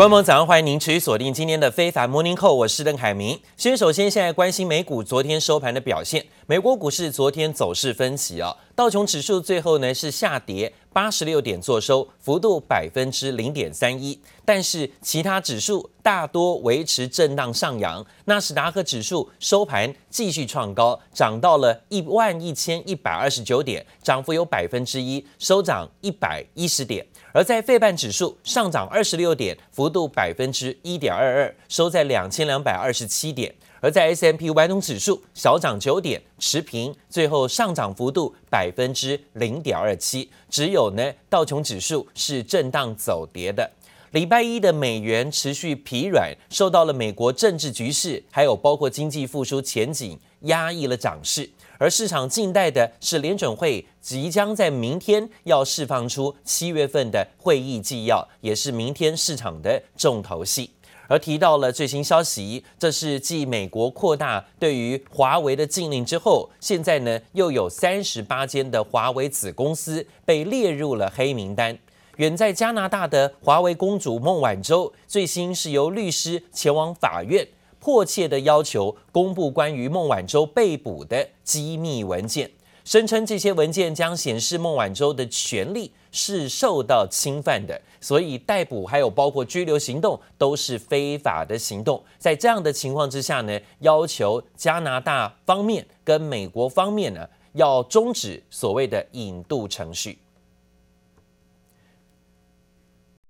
观众早上欢迎您持续锁定今天的非凡 Morning Call，我是邓凯明。先首先现在关心美股昨天收盘的表现，美国股市昨天走势分歧啊，道琼指数最后呢是下跌八十六点做收，幅度百分之零点三一，但是其他指数大多维持震荡上扬，纳斯达克指数收盘继续创高，涨到了一万一千一百二十九点，涨幅有百分之一，收涨一百一十点。而在费半指数上涨二十六点，幅度百分之一点二二，收在两千两百二十七点。而在 S M P 五百指数小涨九点，持平，最后上涨幅度百分之零点二七。只有呢道琼指数是震荡走跌的。礼拜一的美元持续疲软，受到了美国政治局势，还有包括经济复苏前景压抑了涨势。而市场静待的是联准会即将在明天要释放出七月份的会议纪要，也是明天市场的重头戏。而提到了最新消息，这是继美国扩大对于华为的禁令之后，现在呢又有三十八间的华为子公司被列入了黑名单。远在加拿大的华为公主孟晚舟，最新是由律师前往法院。迫切地要求公布关于孟晚舟被捕的机密文件，声称这些文件将显示孟晚舟的权利是受到侵犯的，所以逮捕还有包括拘留行动都是非法的行动。在这样的情况之下呢，要求加拿大方面跟美国方面呢要终止所谓的引渡程序。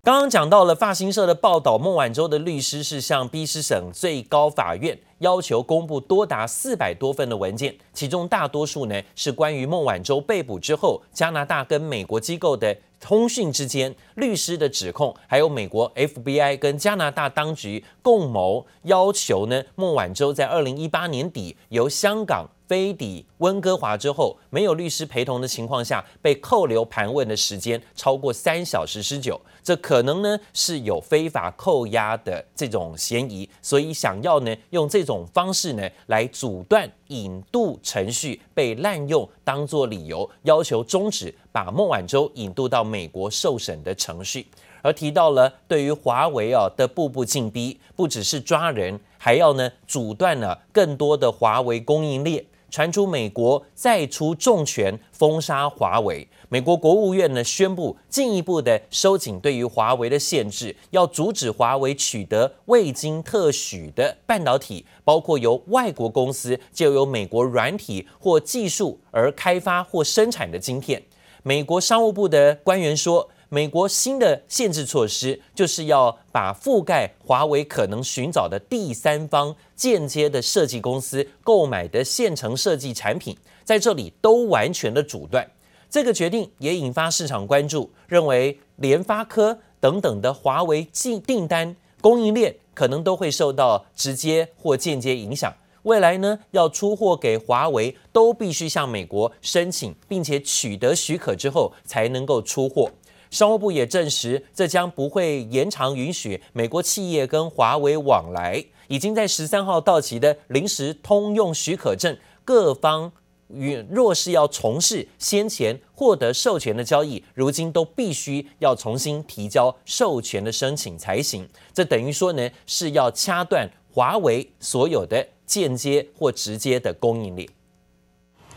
刚刚讲到了法新社的报道，孟晚舟的律师是向卑诗省最高法院要求公布多达四百多份的文件，其中大多数呢是关于孟晚舟被捕之后，加拿大跟美国机构的通讯之间律师的指控，还有美国 FBI 跟加拿大当局共谋要求呢孟晚舟在二零一八年底由香港。飞抵温哥华之后，没有律师陪同的情况下，被扣留盘问的时间超过三小时之久，这可能呢是有非法扣押的这种嫌疑，所以想要呢用这种方式呢来阻断引渡程序被滥用当做理由，要求终止把孟晚舟引渡到美国受审的程序，而提到了对于华为啊的步步进逼，不只是抓人，还要呢阻断了更多的华为供应链。传出美国再出重拳封杀华为，美国国务院呢宣布进一步的收紧对于华为的限制，要阻止华为取得未经特许的半导体，包括由外国公司就由美国软体或技术而开发或生产的晶片。美国商务部的官员说。美国新的限制措施就是要把覆盖华为可能寻找的第三方间接的设计公司购买的现成设计产品，在这里都完全的阻断。这个决定也引发市场关注，认为联发科等等的华为订订单供应链可能都会受到直接或间接影响。未来呢，要出货给华为都必须向美国申请，并且取得许可之后才能够出货。商务部也证实，这将不会延长允许美国企业跟华为往来。已经在十三号到期的临时通用许可证，各方与若是要从事先前获得授权的交易，如今都必须要重新提交授权的申请才行。这等于说呢，是要掐断华为所有的间接或直接的供应链。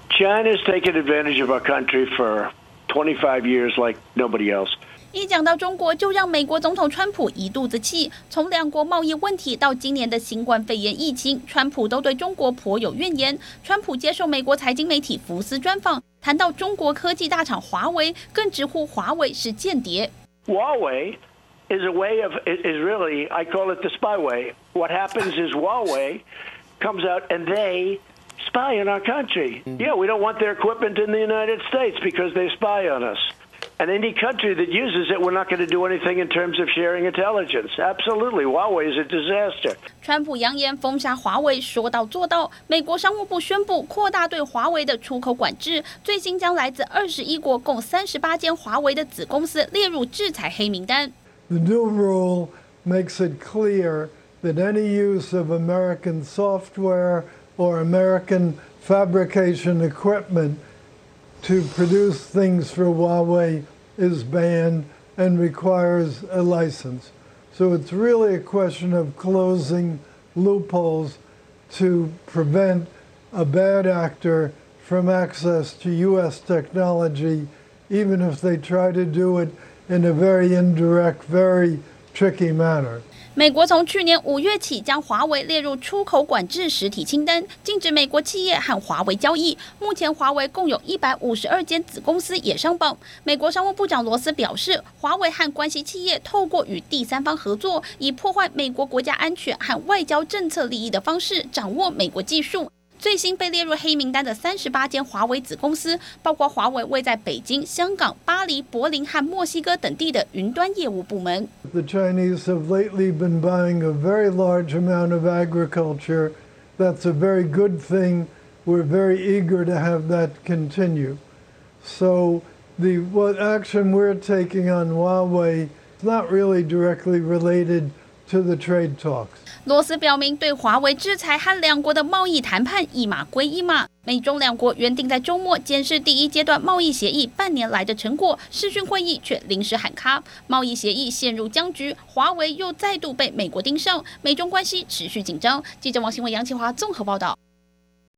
China's taken advantage of our country for 25 years like nobody else. 一讲到中国，就让美国总统川普一肚子气。从两国贸易问题到今年的新冠肺炎疫情，川普都对中国颇有怨言。川普接受美国财经媒体福斯专访，谈到中国科技大厂华为，更直呼华为是间谍。Huawei is a way of is really I call it the spyway. What happens is Huawei comes out and they spy in our country. Yeah, we don't want their equipment in the United States because they spy on us. And any country that uses it, we're not going to do anything in terms of sharing intelligence. Absolutely, Huawei is a disaster. 川普扬言封杀华为，说到做到。美国商务部宣布扩大对华为的出口管制，最新将来自二十一国共三十八间华为的子公司列入制裁黑名单。The new rule makes it clear that any use of American software or American fabrication equipment to produce things for Huawei is banned and requires a license. So it's really a question of closing loopholes to prevent a bad actor from access to U.S. technology, even if they try to do it in a very indirect, very tricky manner. 美国从去年五月起将华为列入出口管制实体清单，禁止美国企业和华为交易。目前，华为共有一百五十二间子公司也上榜。美国商务部长罗斯表示，华为和关系企业透过与第三方合作，以破坏美国国家安全和外交政策利益的方式掌握美国技术。最新被列入黑名单的三十八间华为子公司，包括华为位在北京、香港、巴黎、柏林和墨西哥等地的云端业务部门。The Chinese have lately been buying a very large amount of agriculture. That's a very good thing. We're very eager to have that continue. So the what action we're taking on Huawei is not really directly related to the trade talks. 罗斯表明，对华为制裁和两国的贸易谈判一码归一码。美中两国原定在周末检视第一阶段贸易协议半年来的成果，视讯会议却临时喊卡，贸易协议陷入僵局，华为又再度被美国盯上，美中关系持续紧张。记者王新文、杨启华综合报道。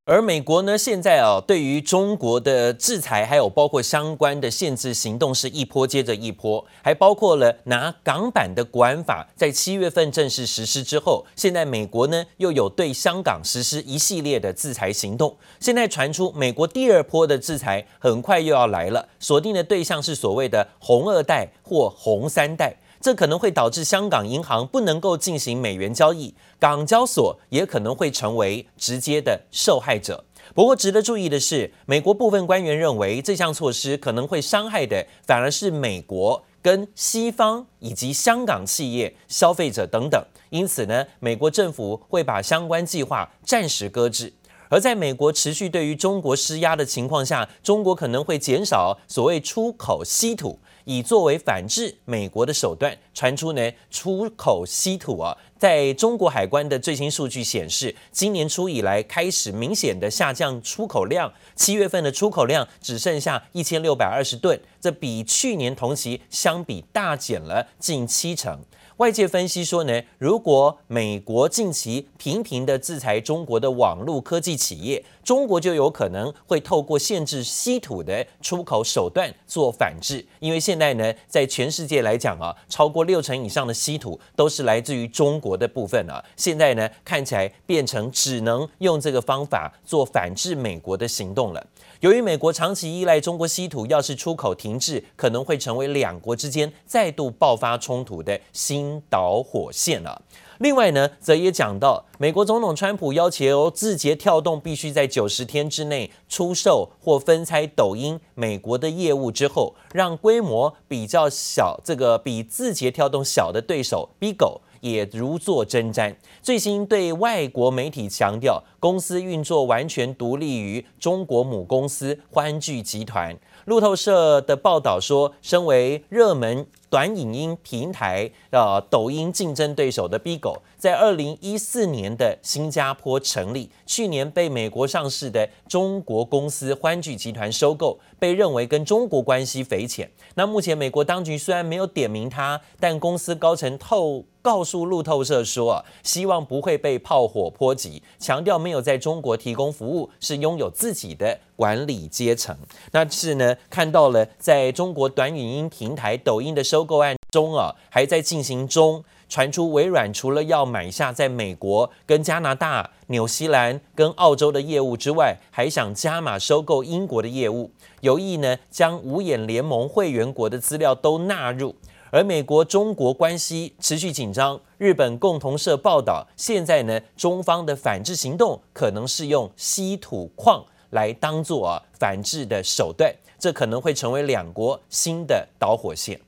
而美国呢，现在啊，对于中国的制裁，还有包括相关的限制行动，是一波接着一波，还包括了拿港版的国安法在七月份正式实施之后，现在美国呢又有对香港实施一系列的制裁行动。现在传出美国第二波的制裁很快又要来了，锁定的对象是所谓的红二代或红三代。这可能会导致香港银行不能够进行美元交易，港交所也可能会成为直接的受害者。不过，值得注意的是，美国部分官员认为这项措施可能会伤害的反而是美国跟西方以及香港企业、消费者等等。因此呢，美国政府会把相关计划暂时搁置。而在美国持续对于中国施压的情况下，中国可能会减少所谓出口稀土。以作为反制美国的手段，传出呢出口稀土啊，在中国海关的最新数据显示，今年初以来开始明显的下降出口量，七月份的出口量只剩下一千六百二十吨，这比去年同期相比大减了近七成。外界分析说呢，如果美国近期频频的制裁中国的网络科技企业，中国就有可能会透过限制稀土的出口手段做反制。因为现在呢，在全世界来讲啊，超过六成以上的稀土都是来自于中国的部分啊。现在呢，看起来变成只能用这个方法做反制美国的行动了。由于美国长期依赖中国稀土，要是出口停滞，可能会成为两国之间再度爆发冲突的新导火线了。另外呢，则也讲到，美国总统川普要求字节跳动必须在九十天之内出售或分拆抖音美国的业务之后，让规模比较小、这个比字节跳动小的对手 BIGO 也如坐针毡。最新对外国媒体强调，公司运作完全独立于中国母公司欢聚集团。路透社的报道说，身为热门短影音平台呃抖音竞争对手的 BIGO，在二零一四年的新加坡成立，去年被美国上市的中国公司欢聚集团收购，被认为跟中国关系匪浅。那目前美国当局虽然没有点名他，但公司高层透告诉路透社说，希望不会被炮火波及，强调没有在中国提供服务，是拥有自己的管理阶层。那是呢，看到了在中国短语音平台抖音的收购案中啊，还在进行中。传出微软除了要买下在美国、跟加拿大、纽西兰跟澳洲的业务之外，还想加码收购英国的业务，有意呢将五眼联盟会员国的资料都纳入。而美国中国关系持续紧张，日本共同社报道，现在呢，中方的反制行动可能是用稀土矿来当做反制的手段，这可能会成为两国新的导火线。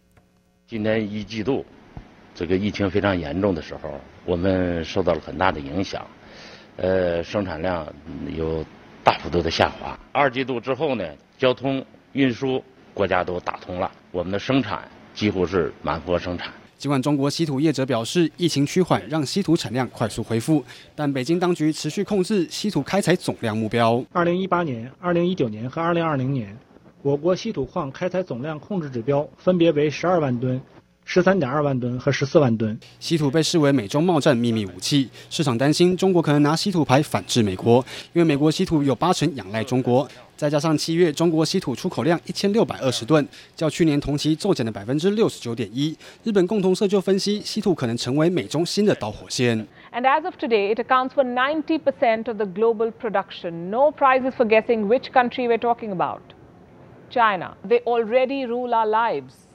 今年一季度，这个疫情非常严重的时候，我们受到了很大的影响，呃，生产量有大幅度的下滑。二季度之后呢，交通运输国家都打通了，我们的生产。几乎是满负荷生产。尽管中国稀土业者表示，疫情趋缓让稀土产量快速恢复，但北京当局持续控制稀土开采总量目标。二零一八年、二零一九年和二零二零年，我国稀土矿开采总量控制指标分别为十二万吨、十三点二万吨和十四万吨。稀土被视为美中贸战秘密武器，市场担心中国可能拿稀土牌反制美国，因为美国稀土有八成仰赖中国。再加上七月中国稀土出口量一千六百二十吨，较去年同期骤减了百分之六十九点一。日本共同社就分析，稀土可能成为美中新的导火线。And as of today, it accounts for ninety percent of the global production. No prizes for guessing which country we're talking about. China. They already rule our lives.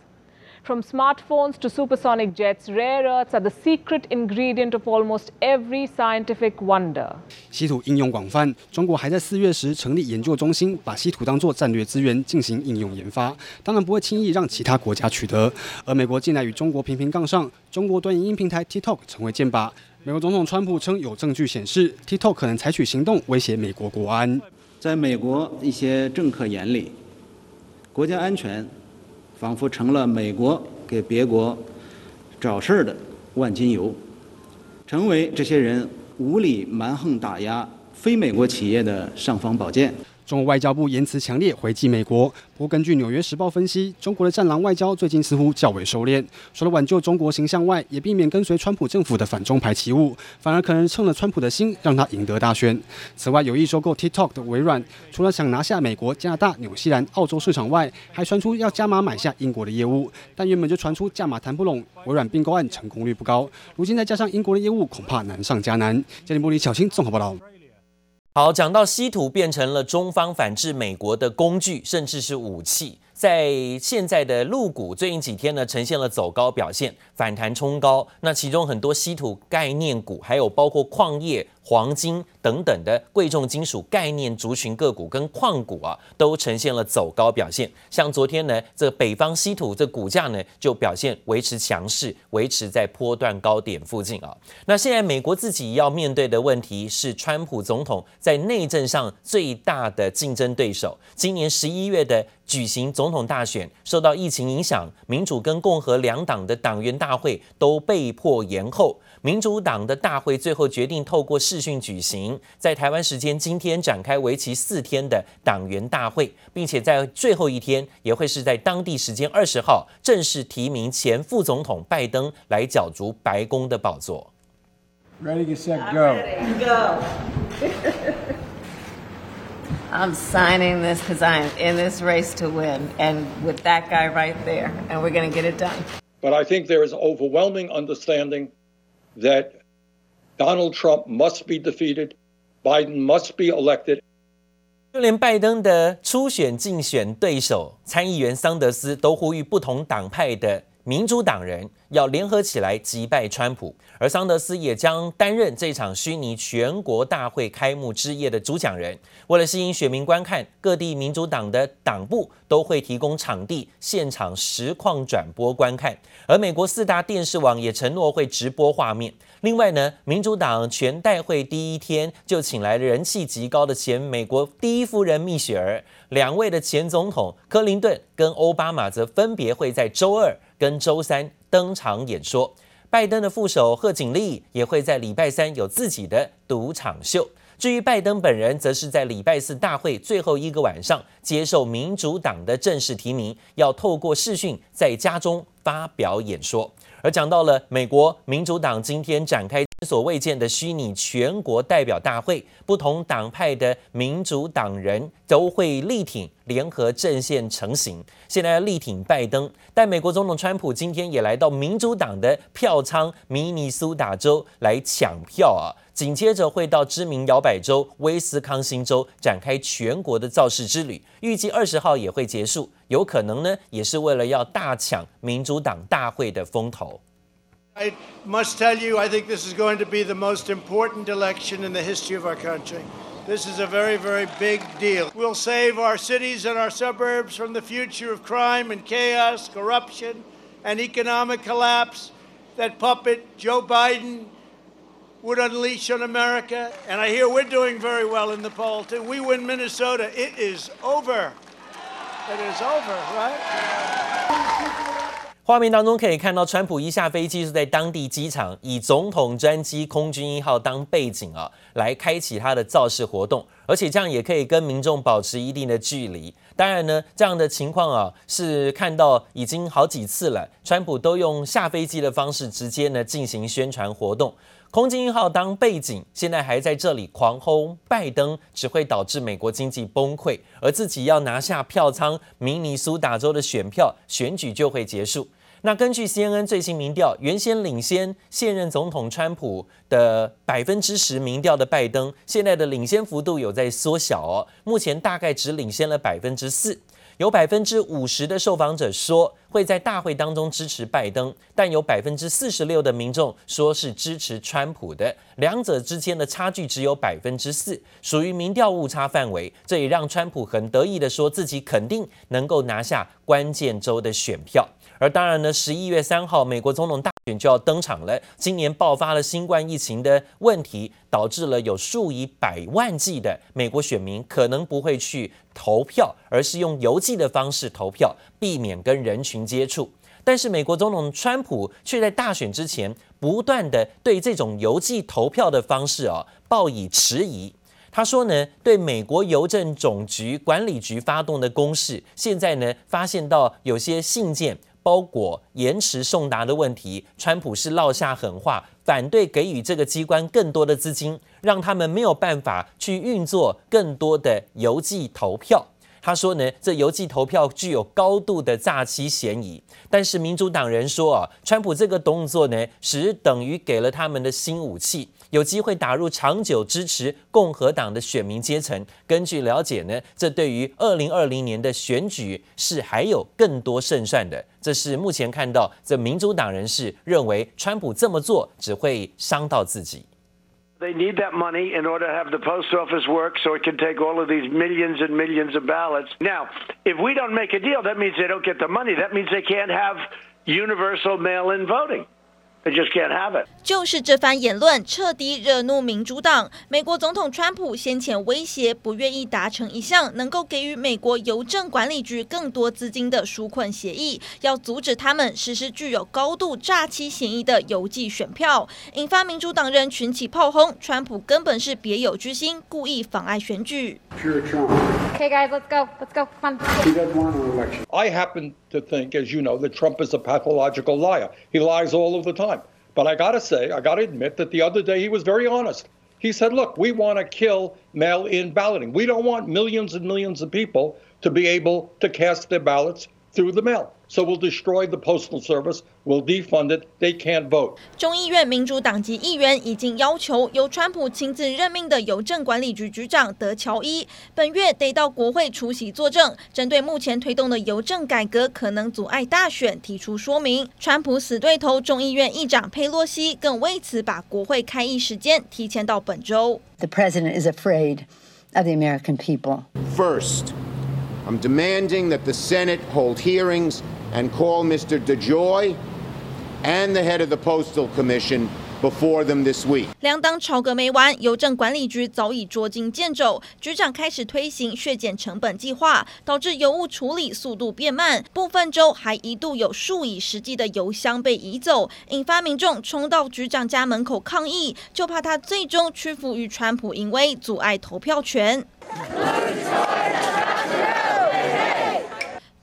From smartphones to supersonic jets, rare earths are the secret ingredient of almost every scientific wonder. 稀土应用广泛，中国还在四月时成立研究中心，把稀土当作战略资源进行应用研发，当然不会轻易让其他国家取得。而美国近来与中国频频杠上，中国短影音平台 TikTok 成为箭靶。美国总统川普称有证据显示 TikTok 可能采取行动威胁美国国安。在美国一些政客眼里，国家安全。仿佛成了美国给别国找事儿的万金油，成为这些人无理蛮横打压非美国企业的尚方宝剑。中国外交部言辞强烈回击美国，不过根据《纽约时报》分析，中国的战狼外交最近似乎较为收敛，除了挽救中国形象外，也避免跟随川普政府的反中排起舞，反而可能蹭了川普的心，让他赢得大选。此外，有意收购 TikTok 的微软，除了想拿下美国、加拿大、纽西兰、澳洲市场外，还传出要加码买下英国的业务，但原本就传出价码谈不拢，微软并购案成功率不高，如今再加上英国的业务，恐怕难上加难。加里波里小青综合报道。好，讲到稀土变成了中方反制美国的工具，甚至是武器。在现在的陆股最近几天呢，呈现了走高表现，反弹冲高。那其中很多稀土概念股，还有包括矿业、黄金等等的贵重金属概念族群个股跟矿股啊，都呈现了走高表现。像昨天呢，这北方稀土这股价呢，就表现维持强势，维持在波段高点附近啊。那现在美国自己要面对的问题是，川普总统在内政上最大的竞争对手，今年十一月的。举行总统大选，受到疫情影响，民主跟共和两党的党员大会都被迫延后。民主党的大会最后决定透过视讯举行，在台湾时间今天展开为期四天的党员大会，并且在最后一天也会是在当地时间二十号正式提名前副总统拜登来角逐白宫的宝座。Ready, set, go. I'm signing this because I'm in this race to win, and with that guy right there, and we're going to get it done. But I think there is overwhelming understanding that Donald Trump must be defeated, Biden must be elected. 就连拜登的初选竞选对手参议员桑德斯都呼吁不同党派的民主党人要联合起来击败川普，而桑德斯也将担任这场虚拟全国大会开幕之夜的主讲人。为了吸引选民观看，各地民主党的党部都会提供场地，现场实况转播观看。而美国四大电视网也承诺会直播画面。另外呢，民主党全代会第一天就请来了人气极高的前美国第一夫人蜜雪儿，两位的前总统克林顿跟欧巴马则分别会在周二。跟周三登场演说，拜登的副手贺锦丽也会在礼拜三有自己的赌场秀。至于拜登本人，则是在礼拜四大会最后一个晚上接受民主党的正式提名，要透过视讯在家中发表演说。而讲到了美国民主党今天展开所未见的虚拟全国代表大会，不同党派的民主党人都会力挺，联合阵线成型，现在要力挺拜登。但美国总统川普今天也来到民主党的票仓明尼苏达州来抢票啊，紧接着会到知名摇摆州威斯康星州展开全国的造势之旅，预计二十号也会结束。有可能呢，也是为了要大抢民主党大会的风头。I must tell you, I think this is going to be the most important election in the history of our country. This is a very, very big deal. We'll save our cities and our suburbs from the future of crime and chaos, corruption, and economic collapse that puppet Joe Biden would unleash on America. And I hear we're doing very well in the poll, too. We win Minnesota. It is over. It is over, right? 画面当中可以看到，川普一下飞机是在当地机场，以总统专机空军一号当背景啊，来开启他的造势活动，而且这样也可以跟民众保持一定的距离。当然呢，这样的情况啊，是看到已经好几次了，川普都用下飞机的方式直接呢进行宣传活动。空军一号当背景，现在还在这里狂轰拜登，只会导致美国经济崩溃，而自己要拿下票仓明尼苏达州的选票，选举就会结束。那根据 CNN 最新民调，原先领先现任总统川普的百分之十民调的拜登，现在的领先幅度有在缩小哦，目前大概只领先了百分之四。有百分之五十的受访者说会在大会当中支持拜登，但有百分之四十六的民众说是支持川普的，两者之间的差距只有百分之四，属于民调误差范围。这也让川普很得意的说自己肯定能够拿下关键州的选票。而当然呢，十一月三号美国总统大选就要登场了。今年爆发了新冠疫情的问题，导致了有数以百万计的美国选民可能不会去投票，而是用邮寄的方式投票，避免跟人群接触。但是美国总统川普却在大选之前不断地对这种邮寄投票的方式啊报以迟疑。他说呢，对美国邮政总局管理局发动的攻势，现在呢发现到有些信件。包裹延迟送达的问题，川普是落下狠话，反对给予这个机关更多的资金，让他们没有办法去运作更多的邮寄投票。他说呢，这邮寄投票具有高度的诈欺嫌疑。但是民主党人说啊，川普这个动作呢，只等于给了他们的新武器，有机会打入长久支持共和党的选民阶层。根据了解呢，这对于二零二零年的选举是还有更多胜算的。这是目前看到这民主党人士认为，川普这么做只会伤到自己。They need that money in order to have the post office work so it can take all of these millions and millions of ballots. Now, if we don't make a deal, that means they don't get the money. That means they can't have universal mail in voting. They just can't have it. 就是这番言论彻底惹怒民主党。美国总统川普先前威胁不愿意达成一项能够给予美国邮政管理局更多资金的纾困协议，要阻止他们实施具有高度诈欺嫌疑的邮寄选票，引发民主党人群起炮轰，川普根本是别有居心，故意妨碍选举。Okay, guys, let's go. Let's go. Come on. He doesn't want an election. I happen to think, as you know, that Trump is a pathological liar. He lies all of the time. But I got to say, I got to admit that the other day he was very honest. He said, look, we want to kill mail in balloting. We don't want millions and millions of people to be able to cast their ballots through the mail. So we'll destroy the postal service. We'll defund it. They can't vote. 众议院民主党籍议员已经要求由川普亲自任命的邮政管理局局长德乔伊本月得到国会出席作证，针对目前推动的邮政改革可能阻碍大选提出说明。川普死对头众议院议长佩洛西更为此把国会开议时间提前到本周。The president is afraid of the American people. First, I'm demanding that the Senate hold hearings. And call Mr. DeJoy and the head of the Postal Commission before them this week. 两党吵个没完，邮政管理局早已捉襟见肘，局长开始推行削减成本计划，导致邮务处理速度变慢，部分州还一度有数以十计的邮箱被移走，引发民众冲到局长家门口抗议，就怕他最终屈服于川普淫威，阻碍投票权。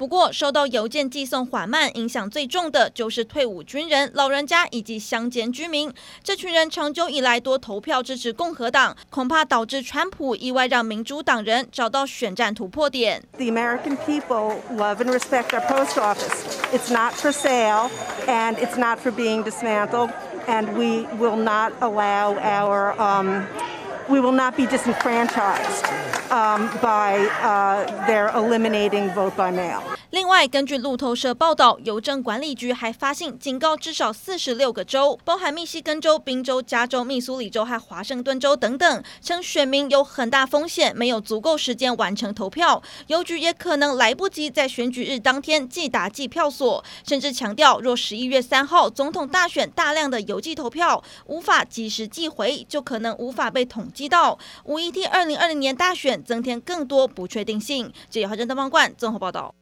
不过，受到邮件寄送缓慢影响最重的就是退伍军人、老人家以及乡间居民。这群人长久以来多投票支持共和党，恐怕导致川普意外让民主党人找到选战突破点。The American people love and respect our post office. It's not for sale, and it's not for being dismantled, and we will not allow our, um, we will not be disenfranchised, um, by, uh, their eliminating vote by mail. 另外，根据路透社报道，邮政管理局还发信警告至少四十六个州，包含密西根州、宾州、加州、密苏里州和华盛顿州等等，称选民有很大风险，没有足够时间完成投票，邮局也可能来不及在选举日当天寄达寄票所，甚至强调，若十一月三号总统大选大量的邮寄投票无法及时寄回，就可能无法被统计到，无疑替二零二零年大选增添更多不确定性。记者华盛顿报综合报道。